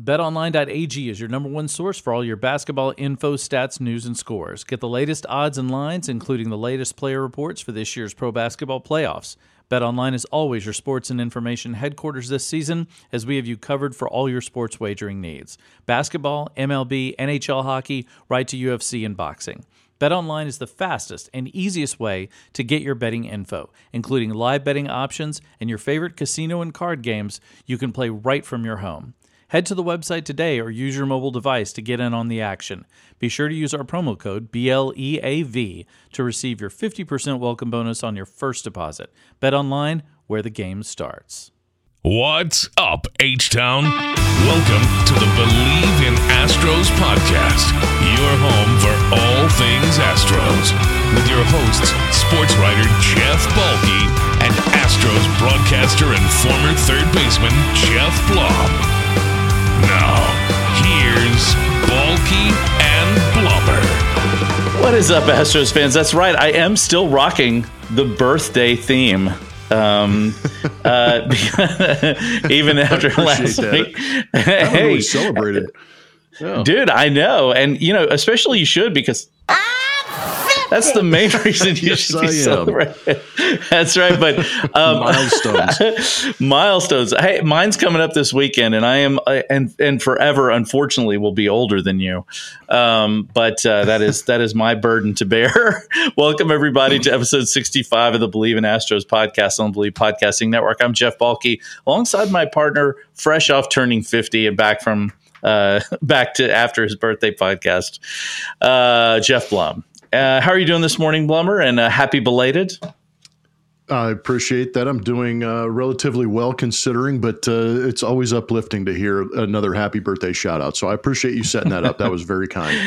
BetOnline.ag is your number one source for all your basketball info, stats, news, and scores. Get the latest odds and lines, including the latest player reports for this year's pro basketball playoffs. BetOnline is always your sports and information headquarters this season, as we have you covered for all your sports wagering needs basketball, MLB, NHL hockey, right to UFC and boxing. BetOnline is the fastest and easiest way to get your betting info, including live betting options and your favorite casino and card games you can play right from your home. Head to the website today or use your mobile device to get in on the action. Be sure to use our promo code BLEAV to receive your 50% welcome bonus on your first deposit. Bet online where the game starts. What's up, H Town? Welcome to the Bleav in Astros podcast, your home for all things Astros, with your hosts, sports writer Jeff Balke and Astros broadcaster and former third baseman Geoff Blum. Now, here's Balke and Blummer. What is up, Astros fans? That's right. I am still rocking the birthday theme. Um, uh, even after last that. week. I hey, really celebrated. Yeah. dude, I know, and you know, especially you should because that's the main reason you Yes, should I be celebrating. That's right, but um, Milestones. milestones. Hey, mine's coming up this weekend, and I am uh, and and forever, unfortunately, will be older than you. Um, but uh, that is that is my burden to bear. Welcome everybody to episode sixty five of the Bleav in Astros podcast on the Bleav Podcasting Network. I'm Jeff Balke, alongside my partner, fresh off turning fifty and back from uh, back to after his birthday podcast, uh, Geoff Blum. Uh, how are you doing this morning, Blummer? And uh, happy belated. I appreciate that. I'm doing uh, relatively well considering, but uh, it's always uplifting to hear another happy birthday shout out. So I appreciate you setting that up. That was very kind.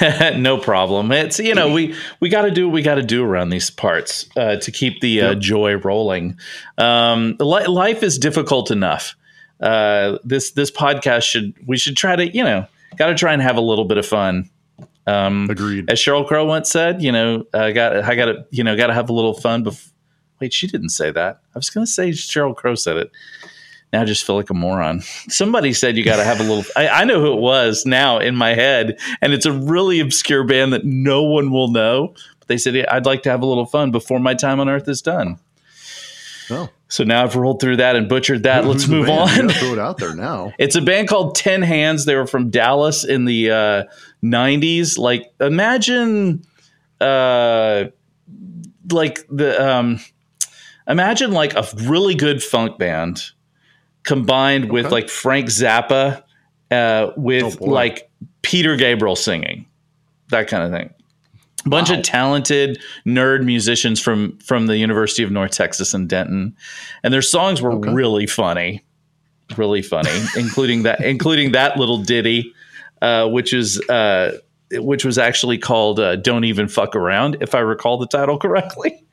no problem. It's you know we we got to do what we got to do around these parts uh, to keep the uh, Yep. joy rolling. Um, li- life is difficult enough. Uh, this this podcast should we should try to you know got to try and have a little bit of fun. Um, Agreed. as Sheryl Crow once said, you know, I got I got to you know got to have a little fun. Bef- Wait, she didn't say that. I was going to say Sheryl Crow said it. Now I just feel like a moron. Somebody said you got to have a little. I, I know who it was now in my head, and it's a really obscure band that no one will know. But they said I'd like to have a little fun before my time on Earth is done. Oh, So now I've rolled through that and butchered that. Let's move on. throw it out there now. It's a band called Ten Hands. They were from Dallas in the uh, '90s. Like, imagine, uh, like the um, imagine like a really good funk band combined with like Frank Zappa uh, with Oh, like Peter Gabriel singing, that kind of thing. Bunch Wow. of talented nerd musicians from from the University of North Texas in Denton, and their songs were Okay. really funny really funny, including that including that little ditty, uh, which is uh, which was actually called uh, "Don't Even Fuck Around," if I recall the title correctly.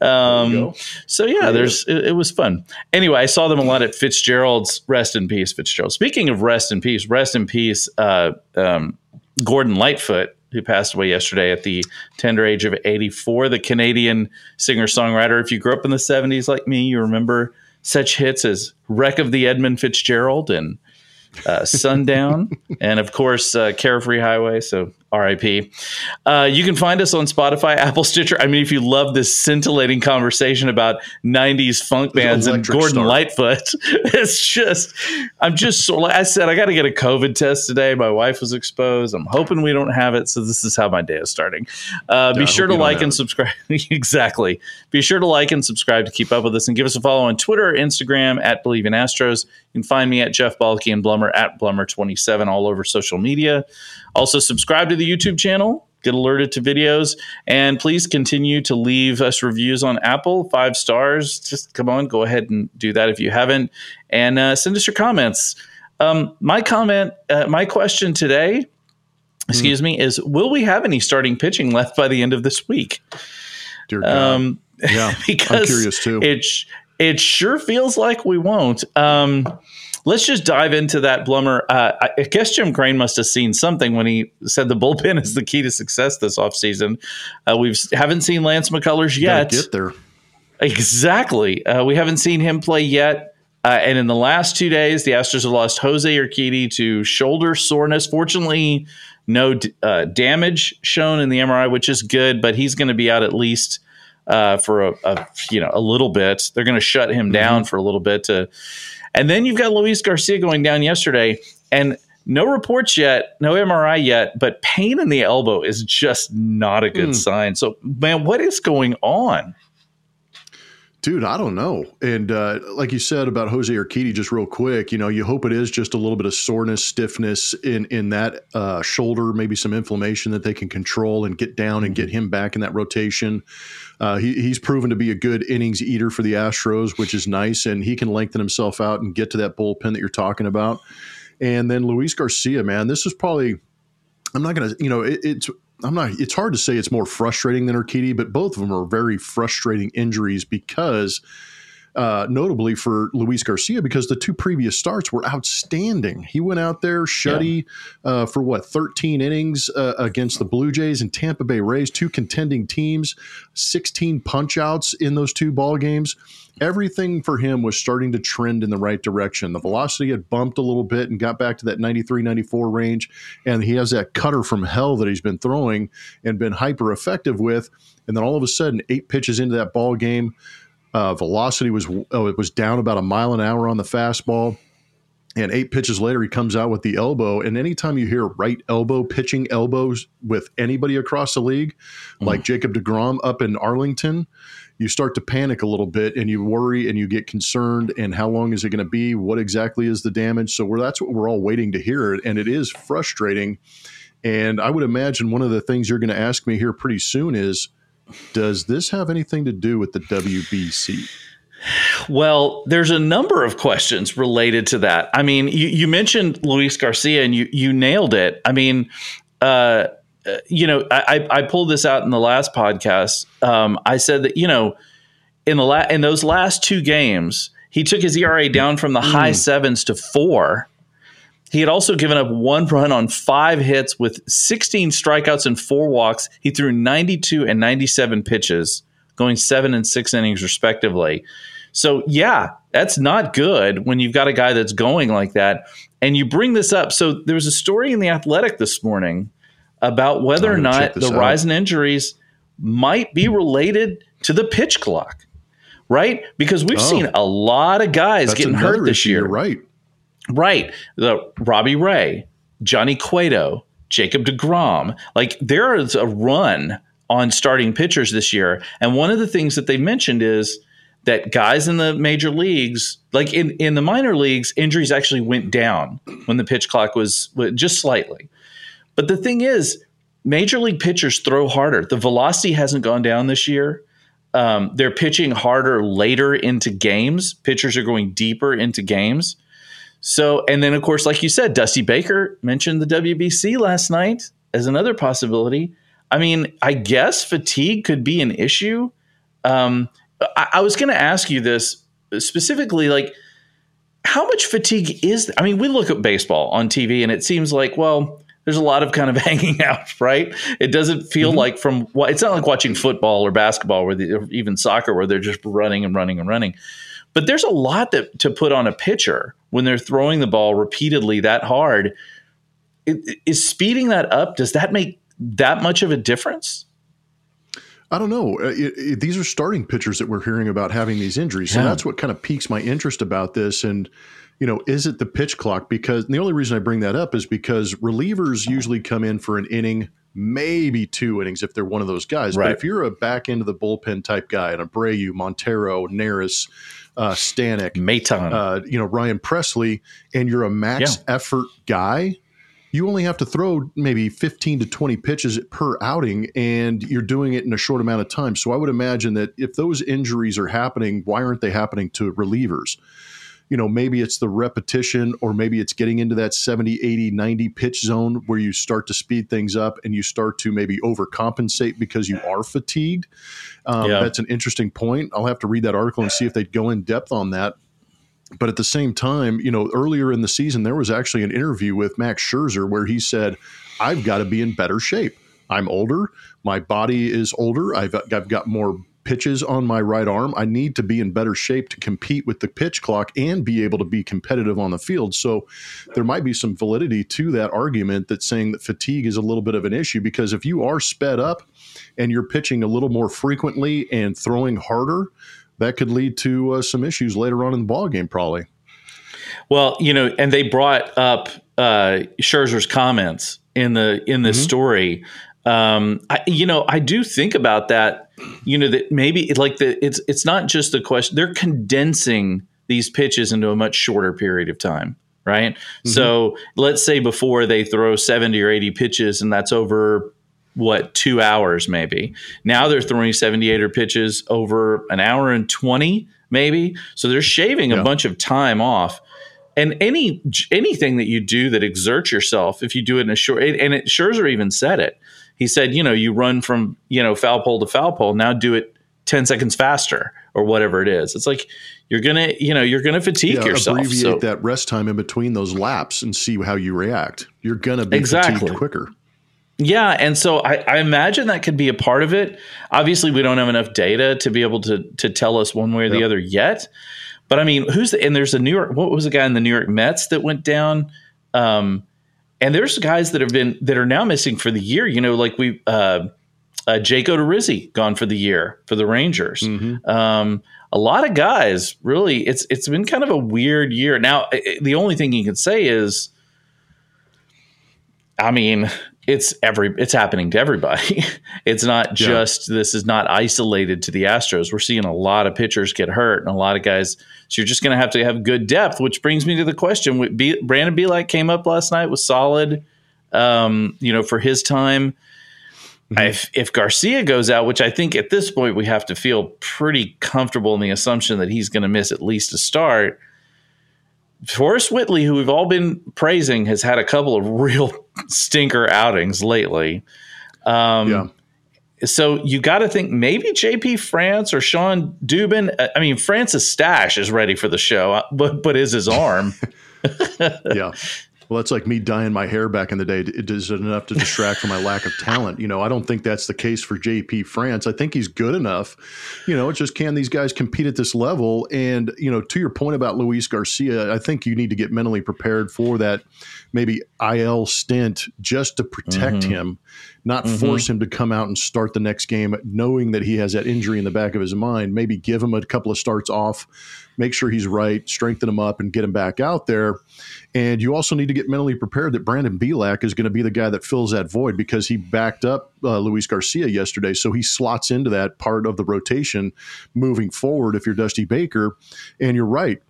Um, so yeah, there's it, it was fun. Anyway, I saw them a lot at Fitzgerald's. Rest in peace, Fitzgerald. Speaking of rest in peace, rest in peace, uh, um, Gordon Lightfoot. Who passed away yesterday at the tender age of 84, the Canadian singer songwriter. If you grew up in the 70s like me, you remember such hits as Wreck of the Edmund Fitzgerald and uh, Sundown, and of course, uh, Carefree Highway. So RIP. Uh, you can find us on Spotify, Apple, Stitcher. I mean, if you love this scintillating conversation about 90s funk bands and Gordon Star. Lightfoot, it's just, I'm just so, like I said, I got to get a COVID test today. My wife was exposed. I'm hoping we don't have it. So this is how my day is starting. Uh, Yeah, be sure to like and subscribe. exactly. Be sure to like and subscribe to keep up with us and give us a follow on Twitter, Instagram at Bleav in Astros. You can find me at Jeff Balke and Blummer at Blummer27 all over social media. Also, subscribe to the YouTube channel, get alerted to videos, and please continue to leave us reviews on Apple, five stars. Just come on, go ahead and do that if you haven't, and uh, send us your comments. Um, my comment, uh, my question today, excuse me, is will we have any starting pitching left by the end of this week? Dear God. Um, yeah, because I'm curious too. it it sure feels like we won't. Um, let's just dive into that, Blummer. Uh, I guess Jim Crane must have seen something when he said the bullpen is the key to success this offseason. Uh, we've haven't seen Lance McCullers Gotta yet. get there. Exactly. Uh, we haven't seen him play yet. Uh, and in the last two days, the Astros have lost Jose Urquidy to shoulder soreness. Fortunately, no d- uh, damage shown in the MRI, which is good, but he's going to be out at least uh, for a, a, you know a little bit. They're going to shut him mm-hmm. down for a little bit to, and then you've got Luis Garcia going down yesterday, and no reports yet, no MRI yet, but pain in the elbow is just not a good mm. sign. So, man, what is going on? Dude, I don't know. And uh, like you said about Jose Urquidy, just real quick, you know, you hope it is just a little bit of soreness, stiffness in in that uh, shoulder, maybe some inflammation that they can control and get down and get him back in that rotation. Uh, he, he's proven to be a good innings eater for the Astros, which is nice, and he can lengthen himself out and get to that bullpen that you're talking about. And then Luis Garcia, man, this is probably. I'm not going to, you know, it, it's I'm not. It's hard to say it's more frustrating than Urquidy, but both of them are very frustrating injuries because, uh, notably for Luis Garcia, because the two previous starts were outstanding. He went out there, shutty yeah. uh, for what 13 innings uh, against the Blue Jays and Tampa Bay Rays, two contending teams, 16 punchouts in those two ball games everything for him was starting to trend in the right direction. The velocity had bumped a little bit and got back to that 93, 94 range. And he has that cutter from hell that he's been throwing and been hyper effective with. And then all of a sudden, eight pitches into that ball game, uh, velocity was oh, it was down about a mile an hour on the fastball. And eight pitches later, he comes out with the elbow. And anytime you hear right elbow pitching elbows with anybody across the league, mm. like Jacob DeGrom up in Arlington, you start to panic a little bit and you worry and you get concerned and how long is it going to be what exactly is the damage so we're, that's what we're all waiting to hear and it is frustrating and i would imagine one of the things you're going to ask me here pretty soon is does this have anything to do with the wbc well, there's a number of questions related to that. I mean, you, you mentioned Luis Garcia, and you you nailed it. I mean, uh, you know, I, I pulled this out in the last podcast. Um, I said that you know, in the la- in those last two games, he took his ERA down from the mm. high sevens to four. He had also given up one run on five hits with 16 strikeouts and four walks. He threw 92 and 97 pitches, going seven and six innings respectively. So yeah, that's not good when you've got a guy that's going like that. And you bring this up. So there was a story in the Athletic this morning about whether or not the out. rise in injuries might be related to the pitch clock, right? Because we've oh, seen a lot of guys getting hurt this year. right. Right. The Robbie Ray, Johnny Cueto, Jacob DeGrom. Like there is a run on starting pitchers this year. And one of the things that they mentioned is that guys in the major leagues, like in, in the minor leagues, injuries actually went down when the pitch clock was just slightly. But the thing is, major league pitchers throw harder. The velocity hasn't gone down this year. Um, they're pitching harder later into games. Pitchers are going deeper into games. So, and then of course, like you said, Dusty Baker mentioned the WBC last night as another possibility. I mean, I guess fatigue could be an issue. Um, I, I was going to ask you this specifically, like how much fatigue is? I mean, we look at baseball on TV, and it seems like, well, there's a lot of kind of hanging out, right? It doesn't feel mm-hmm. like from what it's not like watching football or basketball or, the, or even soccer where they're just running and running and running. But there's a lot that to put on a pitcher when they're throwing the ball repeatedly that hard. It, is speeding that up? Does that make that much of a difference? I don't know. Uh, it, it, these are starting pitchers that we're hearing about having these injuries, so yeah. that's what kind of piques my interest about this. And you know, is it the pitch clock? Because the only reason I bring that up is because relievers usually come in for an inning, maybe two innings if they're one of those guys. Right. But if you're a back end of the bullpen type guy, an Abreu, Montero, Neris, uh, Stanek, Maton, uh, you know, Ryan Pressly, and you're a max yeah. effort guy, you only have to throw maybe 15 to 20 pitches per outing and you're doing it in a short amount of time. So I would imagine that if those injuries are happening, why aren't they happening to relievers? You know, maybe it's the repetition or maybe it's getting into that 70, 80, 90 pitch zone where you start to speed things up and you start to maybe overcompensate because you are fatigued. Um, yeah. That's an interesting point. I'll have to read that article and see if they'd go in depth on that. But at the same time, you know, earlier in the season, there was actually an interview with Max Scherzer where he said, I've got to be in better shape. I'm older. My body is older. I've, I've got more pitches on my right arm. I need to be in better shape to compete with the pitch clock and be able to be competitive on the field. So there might be some validity to that argument that's saying that fatigue is a little bit of an issue because if you are sped up and you're pitching a little more frequently and throwing harder, that could lead to uh, some issues later on in the ball game, probably. Well, you know, and they brought up uh, Scherzer's comments in the in this mm-hmm. story. Um, I, you know, I do think about that. You know, that maybe like the it's it's not just the question. They're condensing these pitches into a much shorter period of time, right? Mm-hmm. So let's say before they throw seventy or eighty pitches, and that's over what two hours maybe. Now they're throwing seventy eight or pitches over an hour and twenty maybe. So they're shaving yeah. a bunch of time off and any anything that you do that exerts yourself, if you do it in a short, and it, Scherzer even said it. He said, you know, you run from you know foul pole to foul pole. Now do it ten seconds faster or whatever it is. It's like you're gonna, you know, you're gonna fatigue yeah, yourself. Abbreviate so. that rest time in between those laps and see how you react. You're gonna be exactly. fatigued quicker. Yeah, and so I, I, imagine that could be a part of it. Obviously, we don't have enough data to be able to to tell us one way or yep. the other yet. But I mean, who's the, and there's a New York, what was the guy in the New York Mets that went down? Um, and there's guys that have been, that are now missing for the year, you know, like we, uh, uh, Jake Odorizzi gone for the year for the Rangers. Mm-hmm. Um, a lot of guys really, it's, it's been kind of a weird year. Now, the only thing you can say is, I mean, it's every it's happening to everybody. it's not just yeah. this is not isolated to the Astros. We're seeing a lot of pitchers get hurt and a lot of guys. So you're just going to have to have good depth. Which brings me to the question: Brandon Bielak came up last night was solid. Um, you know, for his time. Mm-hmm. If, if Garcia goes out, which I think at this point we have to feel pretty comfortable in the assumption that he's going to miss at least a start. Forrest Whitley, who we've all been praising, has had a couple of real stinker outings lately. Um, yeah. So you got to think maybe JP France or Shawn Dubin. Uh, I mean, Francis Stash is ready for the show, uh, but but is his arm? yeah, well, that's like me dyeing my hair back in the day. It is enough to distract from my lack of talent. You know, I don't think that's the case for JP France. I think he's good enough. You know, it's just can these guys compete at this level? And, you know, to your point about Luis Garcia, I think you need to get mentally prepared for that maybe IL stint just to protect mm-hmm. him, not mm-hmm. force him to come out and start the next game, knowing that he has that injury in the back of his mind. Maybe give him a couple of starts off make sure he's right, strengthen him up, and get him back out there. And you also need to get mentally prepared that Brandon Bielak is going to be the guy that fills that void because he backed up uh, Luis Garcia yesterday. So he slots into that part of the rotation moving forward if you're Dusty Baker. And you're right.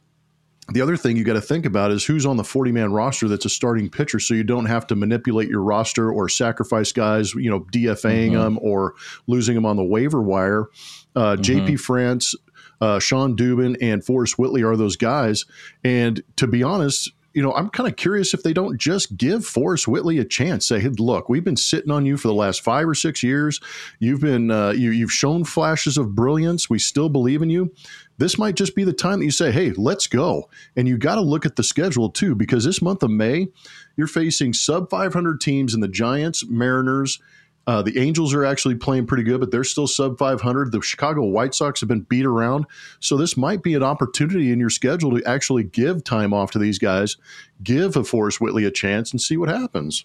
The other thing you got to think about is who's on the 40 man roster that's a starting pitcher so you don't have to manipulate your roster or sacrifice guys, you know, DFAing mm-hmm. them or losing them on the waiver wire. Uh, mm-hmm. JP France, uh, Shawn Dubin and Forrest Whitley are those guys. And to be honest, you know, I'm kind of curious if they don't just give Forrest Whitley a chance. Say, hey, look, we've been sitting on you for the last five or six years. You've been uh, you, you've shown flashes of brilliance. We still believe in you. This might just be the time that you say, hey, let's go. And you got to look at the schedule too, because this month of May, you're facing sub 500 teams in the Giants, Mariners, uh, the Angels are actually playing pretty good, but they're still sub 500. The Chicago White Sox have been beat around. So this might be an opportunity in your schedule to actually give time off to these guys, give a Forrest Whitley a chance, and see what happens.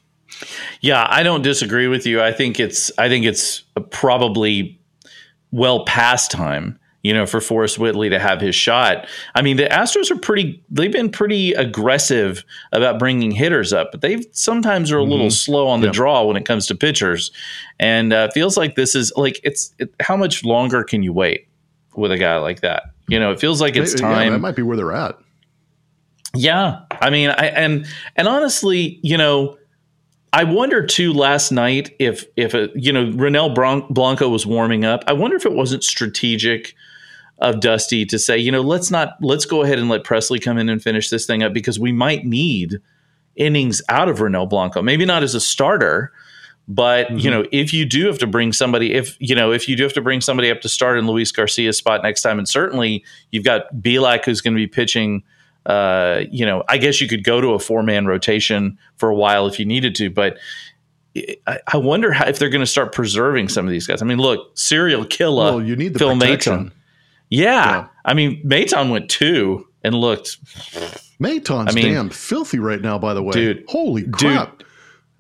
Yeah, I don't disagree with you. I think it's I think it's probably well past time you know, for Forrest Whitley to have his shot. I mean, the Astros are pretty, they've been pretty aggressive about bringing hitters up, but they sometimes are a little mm-hmm. slow on the yep. draw when it comes to pitchers. And uh, feels like this is like, it's it, how much longer can you wait with a guy like that? You know, it feels like it's time. Yeah, that might be where they're at. Yeah. I mean, I, and, and honestly, you know, I wonder too last night if if a, you know Ronel Blanco was warming up. I wonder if it wasn't strategic of Dusty to say, you know, let's not let's go ahead and let Pressly come in and finish this thing up because we might need innings out of Ronel Blanco. Maybe not as a starter, but mm-hmm. you know, if you do have to bring somebody, if you know, if you do have to bring somebody up to start in Luis Garcia's spot next time, and certainly you've got Bielak who's going to be pitching. Uh, you know, I guess you could go to a four man rotation for a while if you needed to, but I, I wonder how, if they're going to start preserving some of these guys. I mean, look, serial killer. Well, you need the Phil protection. Maton. Yeah. Yeah. I mean, Maton went two and looked Maton's I mean- damn filthy right now. By the way, Dude, holy crap!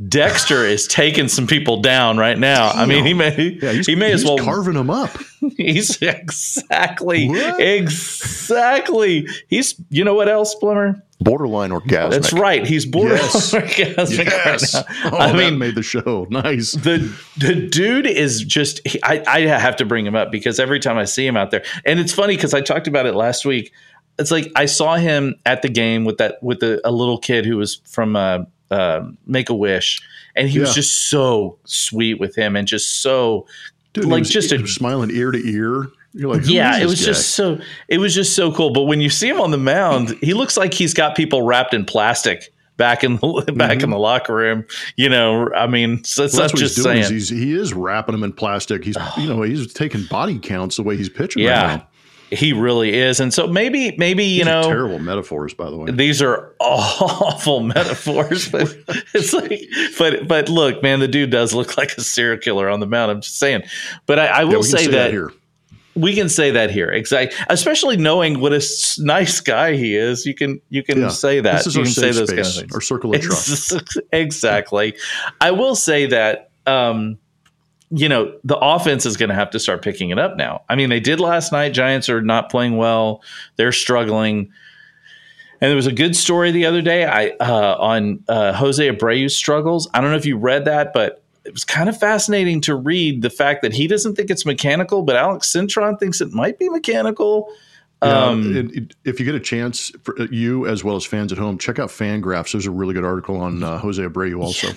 Dexter is taking some people down right now. I mean, he may Yeah, he may as he's well carving them up. He's exactly What? exactly. He's you know what else, Blummer? Borderline orgasmic. That's right. He's borderline Yes. orgasmic Yes, right now. oh, I that mean, made the show nice. the the dude is just he, I, I have to bring him up because every time I see him out there, and it's funny because I talked about it last week. It's like I saw him at the game with that with the, a little kid who was from uh, uh, Make a Wish, and he was just so sweet with him and just so Dude, he like was- just he a was smiling ear to ear. You're like, yeah, it was guy? just so it was just so cool. But when you see him on the mound, he looks like he's got people wrapped in plastic back in the back in the locker room. You know, I mean, so Mm-hmm. Well, that's what just he's doing. saying. Is he's, he is wrapping them in plastic. He's you know he's taking body counts the way he's pitching. yeah, right now. he really is. And so maybe maybe you These know terrible metaphors, by the way. these are awful metaphors, but it's like, but but look, man, the dude does look like a serial killer on the mound. I'm just saying. But I, I Yeah, will we can say, that, here. We can say that here, exactly. Especially knowing what a s- nice guy he is, you can you can Yeah. say that. This is you our can say those kind of things. our circle of trust. exactly. I will say that um, you know the offense is going to have to start picking it up now. I mean, they did last night. Giants are not playing well; they're struggling. And there was a good story the other day I uh, on uh, Jose Abreu's struggles. I don't know if you read that, but it was kind of fascinating to read the fact that he doesn't think it's mechanical, but Alex Cintron thinks it might be mechanical. Yeah, Um, it- it- if you get a chance, for uh, you as well as fans at home, check out Fangraphs. There's a really good article on uh, Jose Abreu also.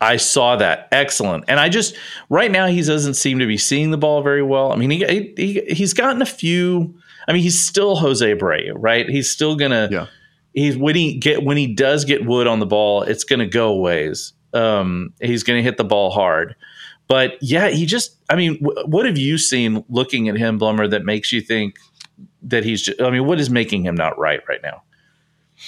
I saw that. Excellent. And I just right now he doesn't seem to be seeing the ball very well. I mean, he, he he's gotten a few. I mean, he's still Jose Abreu, right? He's still gonna. Yeah. He's when he get when he does get wood on the ball, it's gonna go ways. Um, he's gonna hit the ball hard. But yeah, he just. I mean, wh- what have you seen looking at him, Blummer, that makes you think that he's? Just, I mean, what is making him not right right now?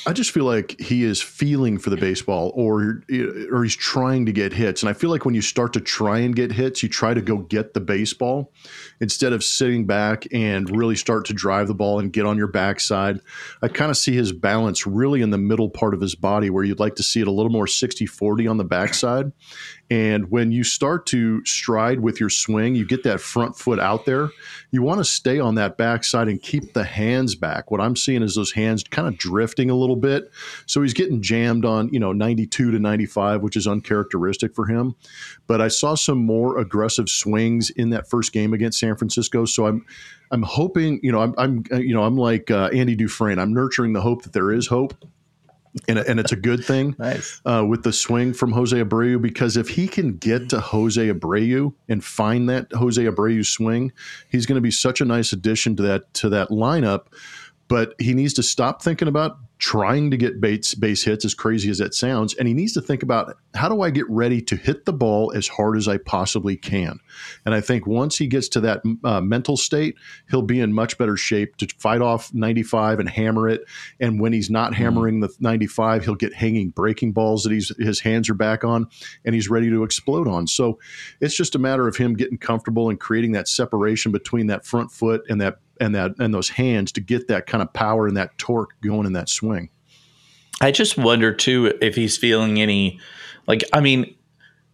I just feel like he is feeling for the baseball, or or he's trying to get hits. And I feel like when you start to try and get hits, you try to go get the baseball instead of sitting back and really start to drive the ball and get on your backside. I kind of see his balance really in the middle part of his body, where you'd like to see it a little more 60-40 on the backside. And when you start to stride with your swing, you get that front foot out there. You want to stay on that backside and keep the hands back. What I'm seeing is those hands kind of drifting a little bit. So he's getting jammed on, you know, 92 to 95, which is uncharacteristic for him. But I saw some more aggressive swings in that first game against San Francisco. So I'm I'm hoping, you know, I'm, I'm you know, I'm like uh, Andy Dufresne. I'm nurturing the hope that there is hope. And, and it's a good thing Nice. uh, with the swing from Jose Abreu because if he can get to Jose Abreu and find that Jose Abreu swing, he's going to be such a nice addition to that to that lineup. But he needs to stop thinking about trying to get base, base hits, as crazy as that sounds, and he needs to think about how do I get ready to hit the ball as hard as I possibly can. And I think once he gets to that uh, mental state, he'll be in much better shape to fight off 95 and hammer it. And when he's not hammering the 95, he'll get hanging breaking balls that he's his hands are back on, and he's ready to explode on. So it's just a matter of him getting comfortable and creating that separation between that front foot and that and that and those hands to get that kind of power and that torque going in that swing. I just wonder too if he's feeling any, like I mean,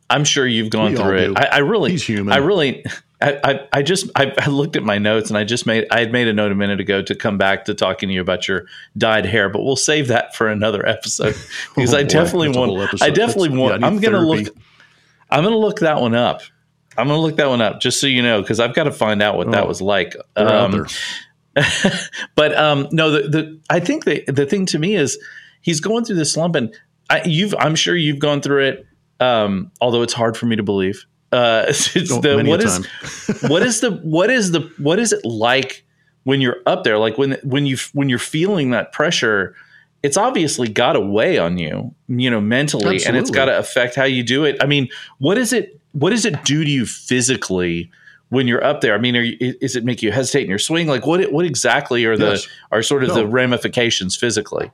I'm sure you've gone We through it. I, I really, He's human. I really, I, I, I just, I, I looked at my notes and I just made, I had made a note a minute ago to come back to talking to you about your dyed hair, but we'll save that for another episode because Oh, I definitely That's a whole want. I definitely want. I I'm gonna therapy. look, I'm gonna look that one up. I'm gonna look that one up just so you know because I've got to find out what that Oh, was like. Um, but um, no, the, the I think the the thing to me is he's going through this slump, and I, you've I'm sure you've gone through it. Um, although it's hard for me to believe. Uh, it's Oh, the a what is what is the what is the what is it like when you're up there? Like when when you when you're feeling that pressure. It's obviously got to weigh on you, you know, mentally, and it's got to affect how you do it. I mean, what is it? What does it do to you physically when you're up there? I mean, are you, is it make you hesitate in your swing? Like, what what exactly are the Yes. are sort of No. the ramifications physically?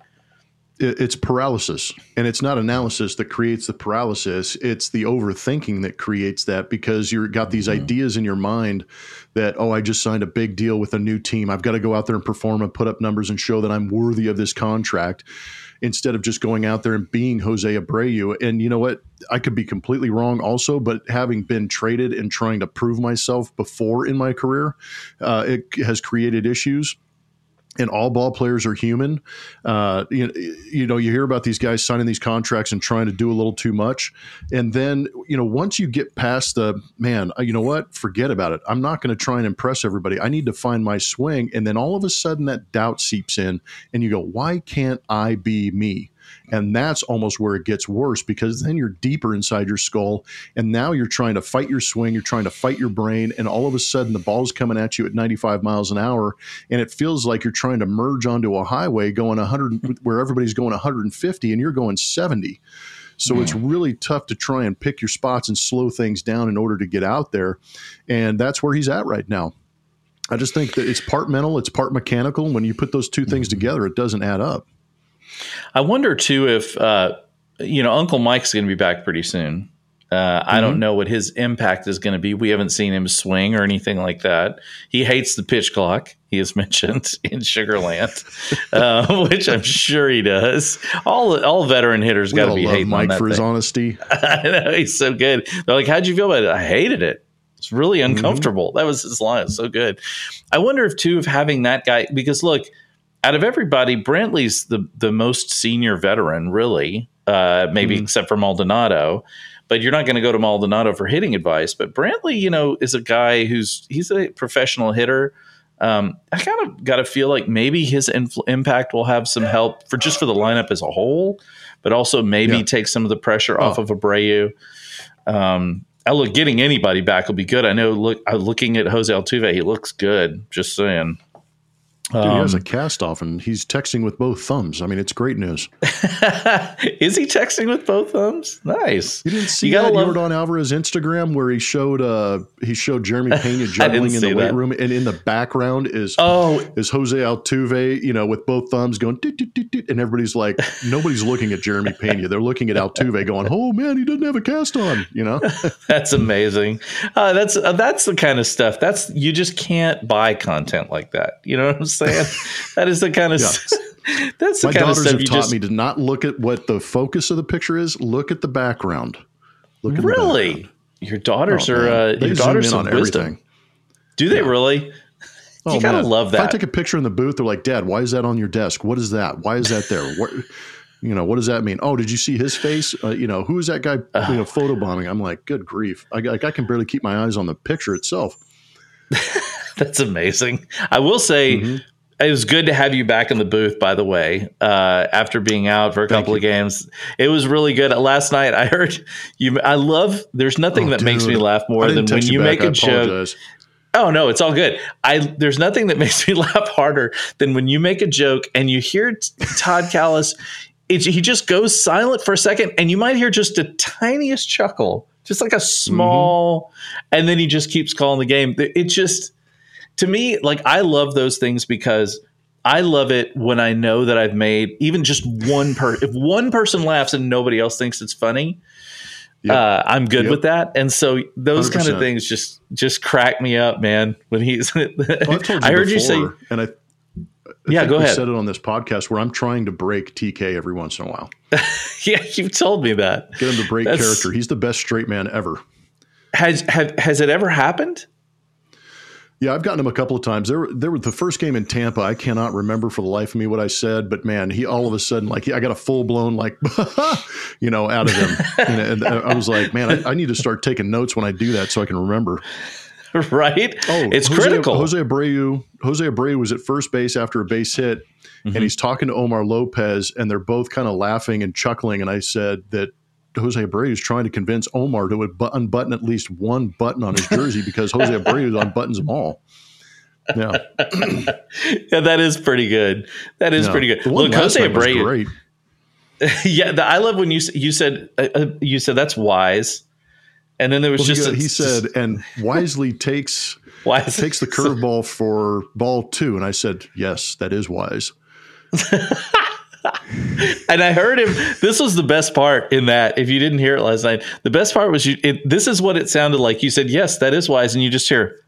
It's paralysis. And it's not analysis that creates the paralysis. It's the overthinking that creates that because you've got these mm-hmm. ideas in your mind that oh i just signed a big deal with a new team. I've got to go out there and perform and put up numbers and show that i'm worthy of this contract instead of just going out there and being jose abreu. And you know what? I could be completely wrong also but having been traded and trying to prove myself before in my career uh, it has created issues and all ball players are human. Uh, you, you know, you hear about these guys signing these contracts and trying to do a little too much. And then, you know, once you get past the man, uh, you know what, forget about it. I'm not going to try and impress everybody. I need to find my swing. And then all of a sudden that doubt seeps in and you go, why can't I be me? And that's almost where it gets worse because then you're deeper inside your skull. And now you're trying to fight your swing, you're trying to fight your brain. And all of a sudden, the ball's coming at you at 95 miles an hour. And it feels like you're trying to merge onto a highway going 100, where everybody's going 150 and you're going 70. So it's really tough to try and pick your spots and slow things down in order to get out there. And that's where he's at right now. I just think that it's part mental, it's part mechanical. When you put those two things mm-hmm. together, it doesn't add up. I wonder too if uh, you know Uncle Mike's going to be back pretty soon. Uh, mm-hmm. I don't mm-hmm. know what his impact is going to be. We haven't seen him swing or anything like that. He hates the pitch clock. He has mentioned in Sugarland, uh, which I'm sure he does. All all veteran hitters got to be hating Mike for thing. his honesty. I know he's so good. They're like, "How'd you feel about it?" I hated it. It's really mm-hmm. uncomfortable. Mm-hmm. That was his line. so good. I wonder if too of having that guy because look out of everybody, Brantley's the the most senior veteran, really, uh, maybe mm-hmm. except for Maldonado. But you're not going to go to Maldonado for hitting advice. But Brantley, you know, is a guy who's he's a professional hitter. Um, I kind of got to feel like maybe his infl- impact will have some help for just for the lineup as a whole, but also maybe yeah. take some of the pressure oh. off of Abreu. Um, I look getting anybody back will be good. I know. Look, I'm looking at Jose Altuve. He looks good. Just saying. Dude, he has a um, cast off and he's texting with both thumbs. I mean, it's great news. Is he texting with both thumbs? Nice. You didn't see you that love- Yordan Alvarez Instagram where he showed uh he showed Jeremy Pena juggling in the weight room and in the background is oh is Jose Altuve, you know, with both thumbs going doot, doot, doot, and everybody's like nobody's looking at Jeremy Pena. They're looking at Altuve going, "Oh man, he doesn't have a cast on," you know? that's amazing. Uh, that's uh, that's the kind of stuff. That's you just can't buy content like that. You know what I'm saying? Saying? that is the kind of. Yeah. That's the My kind of stuff have you taught just, me to not look at what the focus of the picture is. Look at the background. Look at really. Your daughters oh, are uh, your daughters on wisdom. Everything. Do they yeah. really? Oh, you gotta man. love that. If I take a picture in the booth, they're like, "Dad, why is that on your desk? What is that? Why is that there? What, you know, what does that mean? Oh, did you see his face? Uh, you know, who is that guy? You know, photobombing. I'm like, good grief! I, like, I can barely keep my eyes on the picture itself. That's amazing. I will say, mm-hmm it was good to have you back in the booth, by the way, uh, after being out for a couple of games. It was really good. Last night, I heard you. I love, there's nothing oh, that dude. makes me laugh more than when you, you make a joke. Oh no, it's all good. I there's nothing that makes me laugh harder than when you make a joke and you hear Todd Kalas. It, he just goes silent for a second, and you might hear just a tiniest chuckle, just like a small, mm-hmm. and then he just keeps calling the game. It just to me, like I love those things because I love it when I know that I've made even just one per if one person laughs and nobody else thinks it's funny. Yep. Uh, I'm good yep. with that, and so those 100%. kind of things just just crack me up, man. When he's, well, I heard before, you say, and I, I yeah, go ahead. Said it on this podcast where I'm trying to break TK every once in a while. yeah, you've told me that. Get him to break That's, character. He's the best straight man ever. Has have, has it ever happened? Yeah, I've gotten him a couple of times. There, there was the first game in Tampa. I cannot remember for the life of me what I said, but man, he all of a sudden like I got a full blown like, you know, out of him. and, I was like, man, I, I, need to start taking notes when I do that so I can remember. Right? Oh, it's Jose, critical. Jose Abreu. Jose Abreu was at first base after a base hit, mm-hmm. and he's talking to Omar Lopez, and they're both kind of laughing and chuckling. And I said that Jose Abreu is trying to convince Omar to unbutton at least one button on his jersey because Jose Abreu unbuttons them all. Yeah, yeah, that is pretty good. That is pretty good. Look, Jose Abreu, great. yeah, the, I love when you you said uh, uh, you said that's wise, and then there was well, just he, a, he said and wisely takes wise takes the curveball for ball two, and I said yes, that is wise. and I heard him. This was the best part in that. If you didn't hear it last night, the best part was you. It, this is what it sounded like. You said, "Yes, that is wise," and you just hear,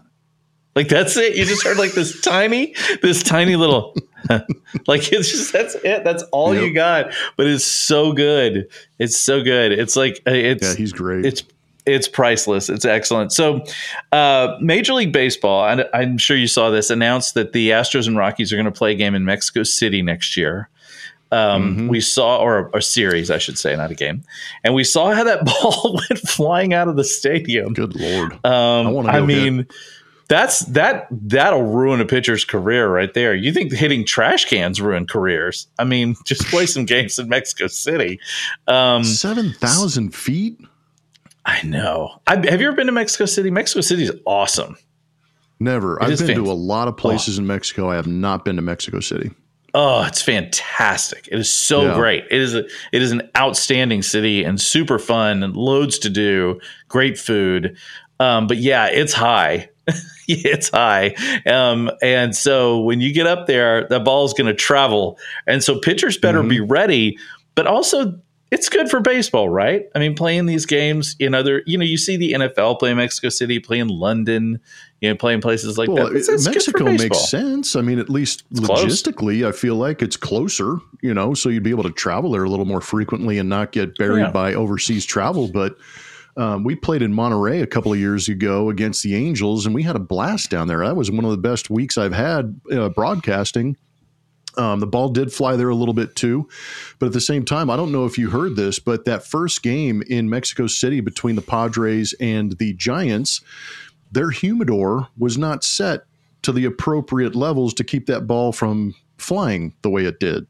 like that's it. You just heard like this tiny, this tiny little, like it's just that's it. That's all yep. you got. But it's so good. It's so good. It's like it's yeah, he's great. It's it's priceless. It's excellent. So, uh, Major League Baseball, and I'm sure you saw this, announced that the Astros and Rockies are going to play a game in Mexico City next year. Um, mm-hmm. We saw, or a series, I should say, not a game, and we saw how that ball went flying out of the stadium. Good lord! Um, I, I mean, that's that that'll ruin a pitcher's career right there. You think hitting trash cans ruin careers? I mean, just play some games in Mexico City. Um, Seven thousand feet. I know. I, have you ever been to Mexico City? Mexico City is awesome. Never. It I've been fantastic. to a lot of places oh. in Mexico. I have not been to Mexico City. Oh, it's fantastic! It is so yeah. great. It is a, it is an outstanding city and super fun and loads to do. Great food, um, but yeah, it's high. it's high, um, and so when you get up there, the ball is going to travel, and so pitchers better mm-hmm. be ready. But also, it's good for baseball, right? I mean, playing these games in other, you know, you see the NFL play in Mexico City, play in London, you know, playing places like well, that. It's, it's Mexico makes sense. I mean, at least it's logistically, close. I feel like it's closer, you know, so you'd be able to travel there a little more frequently and not get buried yeah. by overseas travel. But um, we played in Monterrey a couple of years ago against the Angels, and we had a blast down there. That was one of the best weeks I've had uh, broadcasting um, the ball did fly there a little bit too, but at the same time, I don't know if you heard this, but that first game in Mexico City between the Padres and the Giants, their humidor was not set to the appropriate levels to keep that ball from flying the way it did.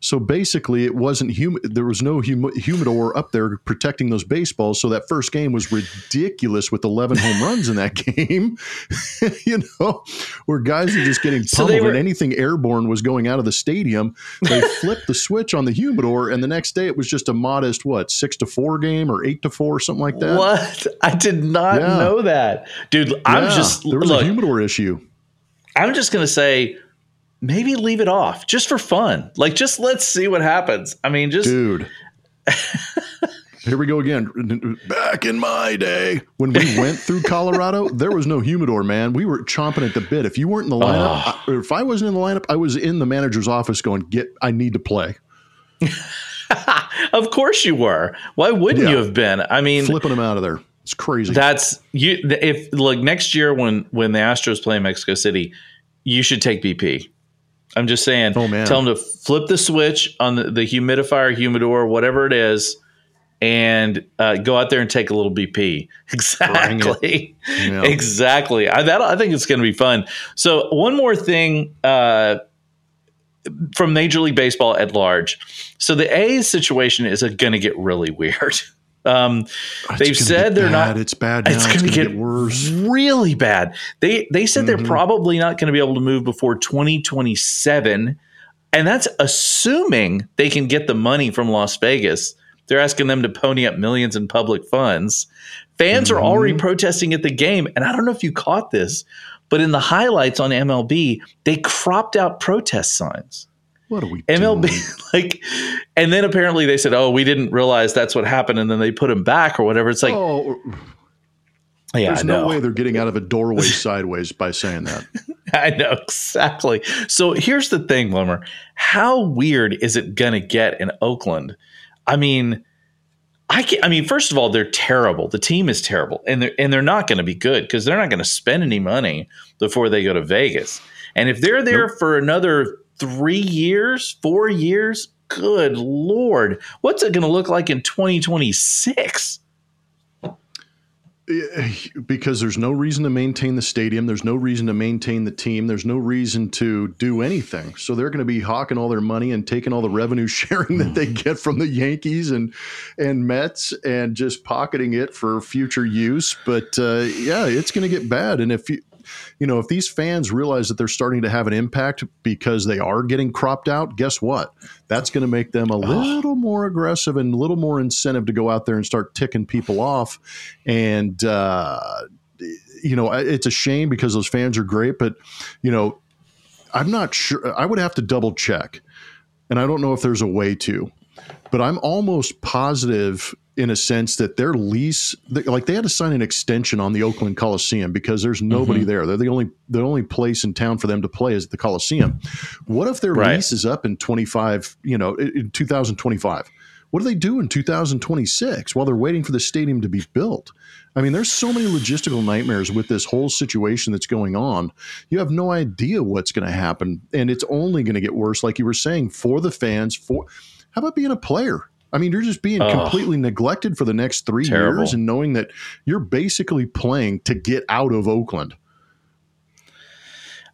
So basically, it wasn't humid. There was no hum- humidor up there protecting those baseballs. So that first game was ridiculous with 11 home runs in that game. you know, where guys are just getting pummeled so were- and anything airborne was going out of the stadium. They flipped the switch on the humidor, and the next day it was just a modest what six to four game or eight to four, something like that. What? I did not yeah. know that, dude. I'm yeah, just there was look, a humidor issue. I'm just gonna say maybe leave it off just for fun. Like, just let's see what happens. I mean, just dude. Here we go again. Back in my day, when we went through Colorado, there was no humidor, man. We were chomping at the bit. If you weren't in the lineup, oh. I, if I wasn't in the lineup, I was in the manager's office going, "Get, I need to play." of course you were. Why wouldn't yeah. you have been? I mean, flipping them out of there. It's crazy. That's you. If like next year when when the Astros play Mexico City, you should take BP I'm just saying. Oh man! Tell them to flip the switch on the, the humidifier, humidor, whatever it is, and uh, go out there and take a little BP. Exactly. Yeah. Exactly. I, that I think it's going to be fun. So one more thing uh, from Major League Baseball at large. So the A's situation is going to get really weird. Um, they've said they're bad. not. It's bad. Now. It's going to get, get, worse. Really bad. They they said mm-hmm. they're probably not going to be able to move before 2027, and that's assuming they can get the money from Las Vegas. They're asking them to pony up millions in public funds. Fans mm-hmm. are already mm-hmm. protesting at the game, and I don't know if you caught this, but in the highlights on MLB, they cropped out protest signs. What are we MLB doing? like and then apparently they said, "Oh, we didn't realize that's what happened," and then they put him back or whatever. It's like, oh, yeah, there's no way they're getting out of a doorway sideways by saying that. I know exactly. So here's the thing, Blummer. How weird is it going to get in Oakland? I mean, I can I mean, first of all, they're terrible. The team is terrible, and they're and they're not going to be good because they're not going to spend any money before they go to Vegas. And if they're there nope. for another three years, four years, good lord, what's it going to look like in 2026? Because there's no reason to maintain the stadium. There's no reason to maintain the team. There's no reason to do anything. So they're going to be hawking all their money and taking all the revenue sharing that they get from the Yankees and and Mets and just pocketing it for future use. But uh, yeah, it's going to get bad. And if you you know, if these fans realize that they're starting to have an impact because they are getting cropped out, guess what? That's going to make them a little more aggressive and a little more incentive to go out there and start ticking people off. And, uh, you know, it's a shame because those fans are great, but, you know, I'm not sure. I would have to double check. and I don't know if there's a way to, but I'm almost positive in a sense that their lease, like they had to sign an extension on the Oakland Coliseum because there's nobody mm-hmm. there. They're the only the only place in town for them to play is the Coliseum. What if their right. lease is up in 25, you know, in 2025? What do they do in 2026 while they're waiting for the stadium to be built? I mean, there's so many logistical nightmares with this whole situation that's going on. You have no idea what's going to happen, and it's only going to get worse, like you were saying, for the fans. For how about being a player? I mean, you're just being oh, completely neglected for the next three terrible. years, and knowing that you're basically playing to get out of Oakland.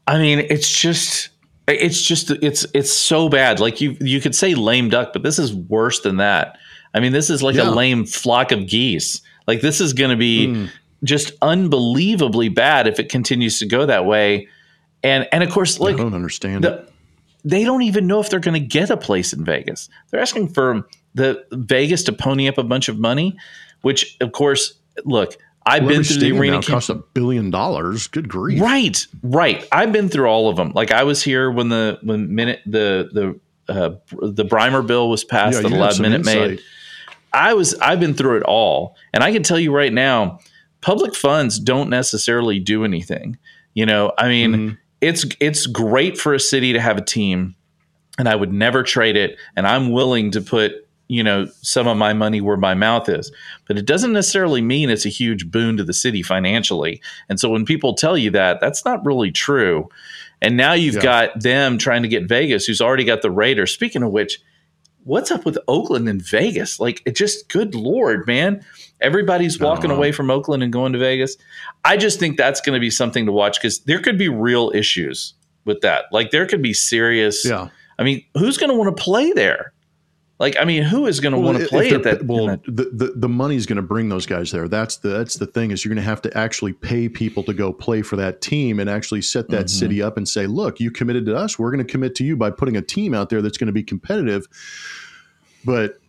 I mean, it's just it's just it's it's so bad. Like you you could say lame duck, but this is worse than that. I mean, this is like yeah. a lame flock of geese. Like this is going to be mm. just unbelievably bad if it continues to go that way. And and of course, like I don't understand the, it. They don't even know if they're going to get a place in Vegas. They're asking for the Vegas to pony up a bunch of money, which of course, look, I've been through the arena. Now costs a billion dollars. Good grief! Right, right. I've been through all of them. Like I was here when the when minute the the uh, the Brimer bill was passed. Yeah, the allowed Minute insight. Maid. I was I've been through it all, and I can tell you right now, public funds don't necessarily do anything. You know, I mean, mm-hmm. it's it's great for a city to have a team, and I would never trade it. And I'm willing to put you know some of my money where my mouth is. But it doesn't necessarily mean it's a huge boon to the city financially. And so when people tell you that that's not really true. And now you've yeah. got them trying to get vegas who's already got the raiders. Speaking of which what's up with oakland and vegas? Like it just good lord man. Everybody's walking away from oakland and going to vegas. I just think that's going to be something to watch because there could be real issues with that. Like there could be serious yeah. I mean who's going to want to play there like, I mean, who is going to well, want to play at that? Well, the, the, the money's going to bring those guys there. That's the that's the thing is you're going to have to actually pay people to go play for that team and actually set that mm-hmm. city up and say, look, you committed to us. We're going to commit to you by putting a team out there that's going to be competitive. But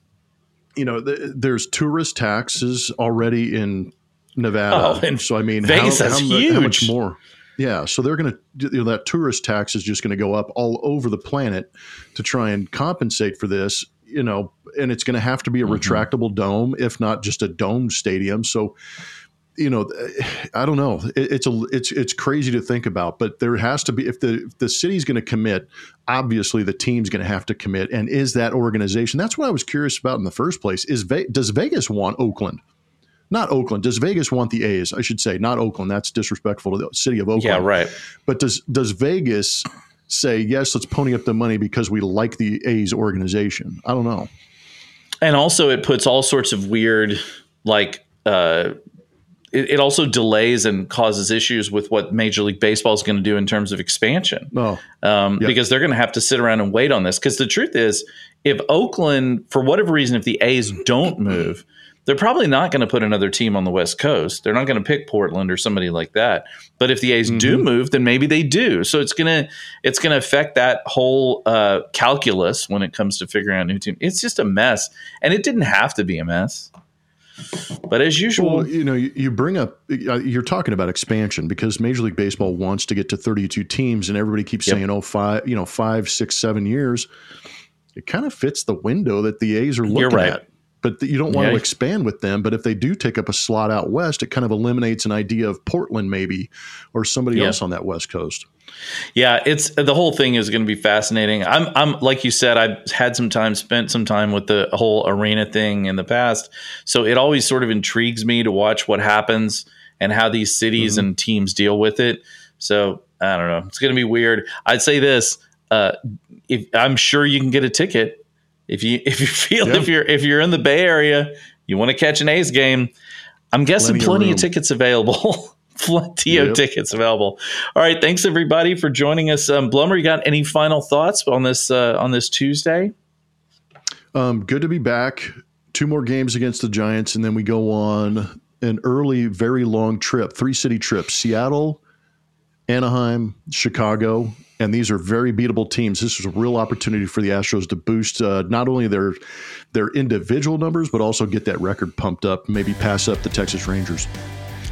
you know, th- there's tourist taxes already in Nevada. Oh, and so I mean, Vegas how, how, huge. how much more? Yeah, so they're going to you know, that tourist tax is just going to go up all over the planet to try and compensate for this you know, and it's going to have to be a mm-hmm. retractable dome, if not just a dome stadium. So, you know, I don't know. It, it's a it's it's crazy to think about, but there has to be if the if the city's going to commit, obviously the team's going to have to commit, and is that organization? That's what I was curious about in the first place. Is Ve- does Vegas want Oakland? Not Oakland. Does Vegas want the A's? I should say, not Oakland. That's disrespectful to the city of Oakland. Yeah, right. But does does Vegas say yes let's pony up the money because we like the a's organization. I don't know. And also it puts all sorts of weird like uh it, it also delays and causes issues with what major league baseball is going to do in terms of expansion. Oh, um, yep. because they're going to have to sit around and wait on this. Because the truth is if oakland for whatever reason if the a's don't move they're probably not going to put another team on the West Coast. They're not going to pick Portland or somebody like that. But if the A's mm-hmm. do move, then maybe they do. So it's gonna it's gonna affect that whole uh, calculus when it comes to figuring out a new team. It's just a mess, and it didn't have to be a mess. But as usual, well, you know, you, you bring up uh, you're talking about expansion because Major League Baseball wants to get to 32 teams, and everybody keeps yep. saying, "Oh, five, you know, five, six, seven years." It kind of fits the window that the A's are looking right. at but you don't want yeah. to expand with them. But if they do take up a slot out west, it kind of eliminates an idea of Portland maybe or somebody yeah. else on that west coast. Yeah, it's the whole thing is going to be fascinating. I'm, I'm like you said, I've had some time spent some time with the whole arena thing in the past, so it always sort of intrigues me to watch what happens and how these cities mm-hmm. and teams deal with it. So I don't know, it's going to be weird. I'd say this: uh, if I'm sure you can get a ticket if you if you feel yeah. if you're if you're in the Bay Area, you want to catch an A's game. I'm guessing plenty, plenty of, tickets available. plenty yep. of tickets available. All right, thanks everybody for joining us. Um, Blummer, you got any final thoughts on this uh, on this Tuesday? Um, good to be back. Two more games against the Giants, and then we go on an early, very long trip, three city trip: Seattle, Anaheim, Chicago, and these are very beatable teams. This is a real opportunity for the Astros to boost uh, not only their their individual numbers, but also get that record pumped up, maybe pass up the Texas Rangers.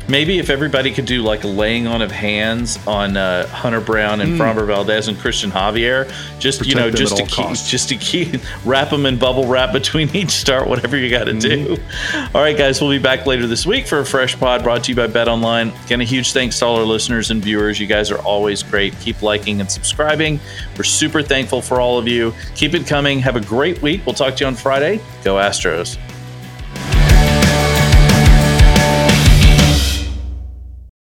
Maybe if everybody could do like a laying on of hands on uh, Hunter Brown and mm. Framber Valdez and Christian Javier, just Protect you know, just to keep, costs. just to keep wrap them in bubble wrap between each start, whatever you got to mm-hmm. do. All right, guys, we'll be back later this week for a fresh pod brought to you by Bet Online. Again, a huge thanks to all our listeners and viewers. You guys are always great. Keep liking and subscribing. We're super thankful for all of you. Keep it coming. Have a great week. We'll talk to you on Friday. Go Astros.